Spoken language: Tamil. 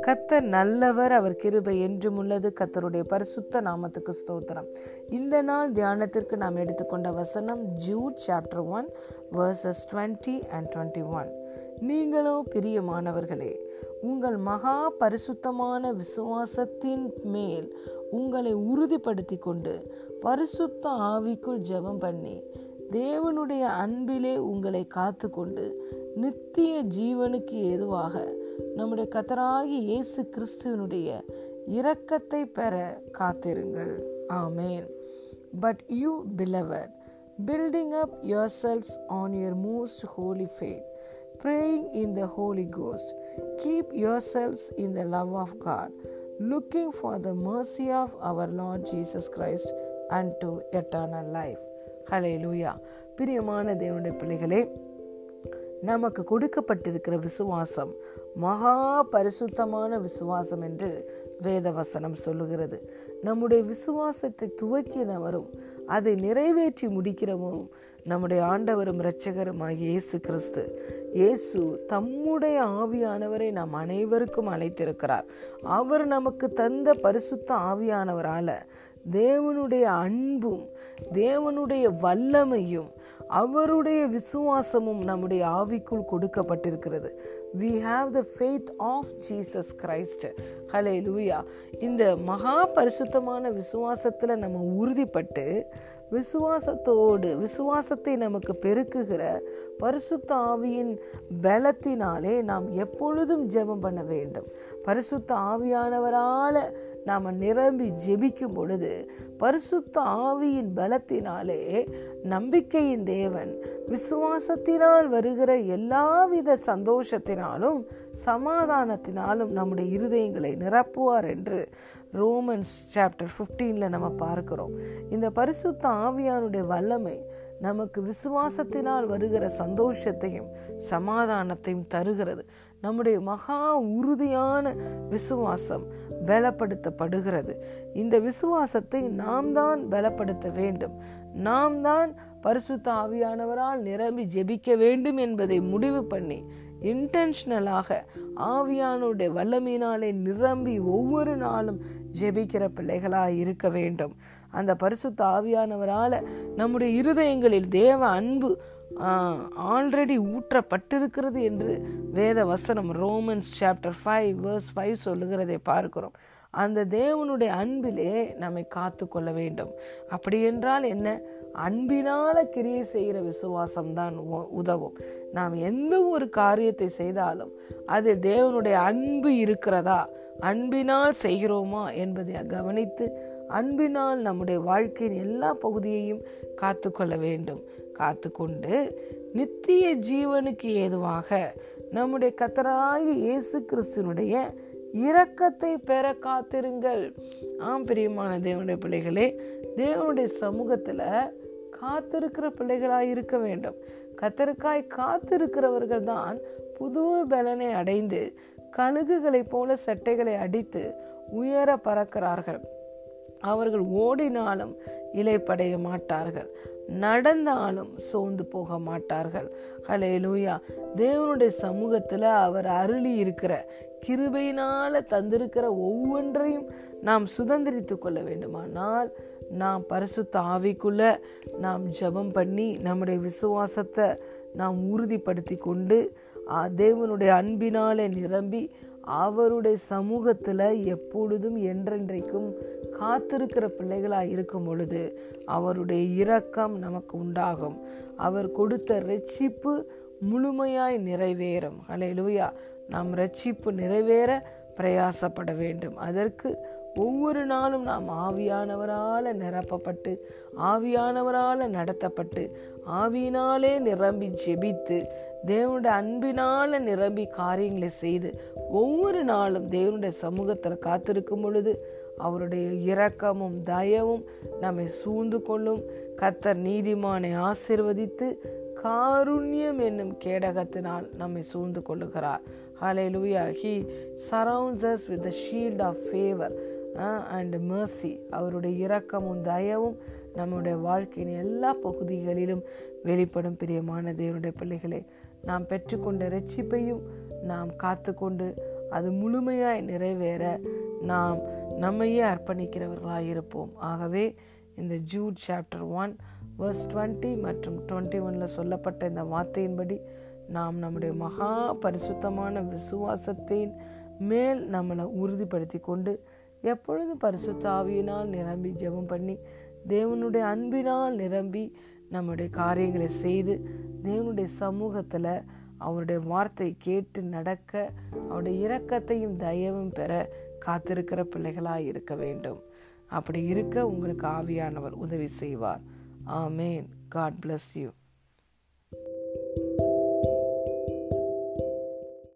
கத்தர் நல்லவர் அவர் கிருபை என்றும் உள்ளது. கத்தருடைய பரிசுத்த நாமத்துக்கு ஸ்தோத்திரம். இந்த நாள் தியானத்திற்கு நாம் எடுத்துக்கொண்ட வசனம் Jude chapter one verses twenty and twenty one நீங்களோ பிரியமானவர்களே உங்கள் மகா பரிசுத்தமான விசுவாசத்தின் மேல் உங்களை உறுதிப்படுத்தி கொண்டு பரிசுத்த ஆவிக்குள் ஜெபம் பண்ணி தேவனுடைய அன்பிலே உங்களை காத்து கொண்டு நித்திய ஜீவனுக்கு ஏதுவாக நம்முடைய கத்தராகி இயேசு கிறிஸ்துவனுடைய இரக்கத்தை பெற காத்திருங்கள் amen but you beloved building up your selves on your most holy faith praying in the Holy Ghost. Keep yourselves in the love of God, looking for the mercy of our Lord Jesus Christ unto eternal life. ஹalleluya. பிரியமான தேவனுடைய பிள்ளைகளே நமக்கு கொடுக்கப்பட்டிருக்கிற விசுவாசம் மகா பரிசுத்தமான விசுவாசம் என்று வேதவசனம் சொல்லுகிறது. நம்முடைய விசுவாசத்தை துவக்கினவரும் அதை நிறைவேற்றி முடிக்கிறவரும் நம்முடைய ஆண்டவரும் இரட்சகருமாகிய இயேசு கிறிஸ்து. இயேசு தம்முடைய ஆவியானவரை நாம் அனைவருக்கும் அழைத்திருக்கிறார். அவர் நமக்கு தந்த பரிசுத்த ஆவியானவரால தேவனுடைய அன்பும் தேவனுடைய வல்லமையும் அவருடைய விசுவாசமும் நம்முடைய ஆவிக்குள் கொடுக்கப்பட்டிருக்கிறது. We have the faith of Jesus Christ hallelujah இந்த மகா பரிசுத்தமான விசுவாசத்தில் நம்ம உறுதிப்பட்டு விசுவாசத்தோடு விசுவாசத்தை நமக்கு பெருக்குகிற பரிசுத்த ஆவியின் பலத்தினாலே நாம் எப்பொழுதும் ஜெபம் பண்ண வேண்டும். பரிசுத்த ஆவியானவரால் நாம் நிரம்பி ஜெபிக்கும் பொழுது பரிசுத்த ஆவியின் பலத்தினாலே நம்பிக்கையின் தேவன் விசுவாசத்தினால் வருகிற எல்லாவித சந்தோஷத்தினாலும் சமாதானத்தினாலும் நம்முடைய இருதயங்களை நிரப்புவார் என்று ரோமன்ஸ் சாப்டர் ஃபிஃப்டீனில் நம்ம பார்க்கிறோம். இந்த பரிசுத்த ஆவியானுடைய வல்லமை நமக்கு விசுவாசத்தினால் வருகிற சந்தோஷத்தையும் சமாதானத்தையும் தருகிறது. நம்முடைய மகா உறுதியான விசுவாசம் பலப்படுத்தப்படுகிறது. இந்த விசுவாசத்தை நாம் தான் பலப்படுத்த வேண்டும். நாம் தான் பரிசுத்த ஆவியானவரால் நிரம்பி ஜெபிக்க வேண்டும் என்பதை முடிவு பண்ணி இன்டென்ஷனலாக ஆவியானுடைய வல்லமையினாலே நிரம்பி ஒவ்வொரு நாளும் ஜெபிக்கிற பிள்ளைகளாக இருக்க வேண்டும். அந்த பரிசுத்த ஆவியானவரால் நம்முடைய இருதயங்களில் தேவ அன்பு ஆல்ரெடி ஊற்றப்பட்டிருக்கிறது என்று வேத வசனம் Romans chapter five verse five சொல்லுகிறதை பார்க்கிறோம். அந்த தேவனுடைய அன்பிலே நம்மை காத்து கொள்ள வேண்டும். அப்படி என்றால் என்ன? அன்பினால் கிரியை செய்கிற விசுவாசம் தான் உதவும். நாம் எந்த ஒரு காரியத்தை செய்தாலும் அது தேவனுடைய அன்பு இருக்கிறதா? அன்பினால் செய்கிறோமா என்பதை கவனித்து அன்பினால் நம்முடைய வாழ்க்கையின் எல்லா பகுதியையும் காத்து கொள்ள வேண்டும். காத்து கொண்டு நித்திய ஜீவனுக்கு ஏதுவாக நம்முடைய கத்தராகி இயேசு கிறிஸ்துனுடைய இரக்கத்தை பெற காத்திருங்கள். ஆம் பிரியமான தேவனுடைய பிள்ளைகளே தேவனுடைய சமூகத்தில் காத்திருக்கிற பிள்ளைகளாய் இருக்க வேண்டும். கத்தருக்காய் காத்திருக்கிறவர்கள் தான் புது பலனை அடைந்து கழுகுகளைப் போல சட்டைகளை அடித்து உயர பறக்கிறார்கள். அவர்கள் ஓடினாலும் இலைப்படைய மாட்டார்கள். நடந்தாலும் சோர்ந்து போக மாட்டார்கள். ஹலே லூயா தேவனுடைய சமூகத்தில் அவர் அருளி இருக்கிற கிருபையினால் தந்திருக்கிற ஒவ்வொன்றையும் நாம் சுதந்திரித்து கொள்ள வேண்டுமானால் நாம் பரிசுத்த ஆவிக்குள்ள நாம் ஜபம் பண்ணி நம்முடைய விசுவாசத்தை நாம் உறுதிப்படுத்தி கொண்டு தேவனுடைய அன்பினாலே நிரம்பி அவருடைய சமூகத்தில் எப்பொழுதும் என்றென்றைக்கும் காத்திருக்கிற பிள்ளைகளாக இருக்கும் பொழுது அவருடைய இரக்கம் நமக்கு உண்டாகும். அவர் கொடுத்த ரட்சிப்பு முழுமையாய் நிறைவேறும். அலையிலுயா நாம் ரட்சிப்பு நிறைவேற பிரயாசப்பட வேண்டும். அதற்கு ஒவ்வொரு நாளும் நாம் ஆவியானவரால் நிரப்பப்பட்டு ஆவியானவரால் நடத்தப்பட்டு ஆவியினாலே நிரம்பி ஜெபித்து தேவனுடைய அன்பினால நிரம்பி காரியங்களை செய்து ஒவ்வொரு நாளும் தேவனுடைய சமூகத்தில் காத்திருக்கும் பொழுது அவருடைய இரக்கமும் தயவும் நம்மை சூழ்ந்து கொள்ளும். கத்தர் நீதிமானை ஆசிர்வதித்து காருண்யம் என்னும் கேடகத்தினால் நம்மை சூழ்ந்து கொள்ளுகிறார். ஹalleluya he surrounds us with the shield of favour and mercy அவருடைய இரக்கமும் தயவும் நம்முடைய வாழ்க்கையின் எல்லா பகுதிகளிலும் வெளிப்படும். பிரியமான தேவனுடைய பிள்ளைகளை நாம் பெற்றுக்கொண்ட ரட்சிப்பையும் நாம் காத்துக்கொண்டு அது முழுமையாய் நிறைவேற நாம் நம்மையே அர்ப்பணிக்கிறவர்களாக இருப்போம் ஆகவே இந்த Jude chapter one verse twenty மற்றும் டுவெண்ட்டி ஒனில் சொல்லப்பட்ட இந்த வார்த்தையின்படி நாம் நம்முடைய மகா பரிசுத்தமான விசுவாசத்தின் மேல் நம்மளை உறுதிப்படுத்தி கொண்டு எப்பொழுதும் பரிசுத்த ஆவியினால் நிரம்பி ஜெபம் பண்ணி தேவனுடைய அன்பினால் நிரம்பி நம்முடைய காரியங்களை செய்து தேவனுடைய சமூகத்தில் அவருடைய வார்த்தை கேட்டு நடக்க அவருடைய இரக்கத்தையும் தயவும் பெற காத்திருக்கிற பிள்ளைகளாக இருக்க வேண்டும். அப்படி இருக்க உங்களுக்கு ஆவியானவர் உதவி செய்வார். ஆமேன் காட் பிளஸ் யூ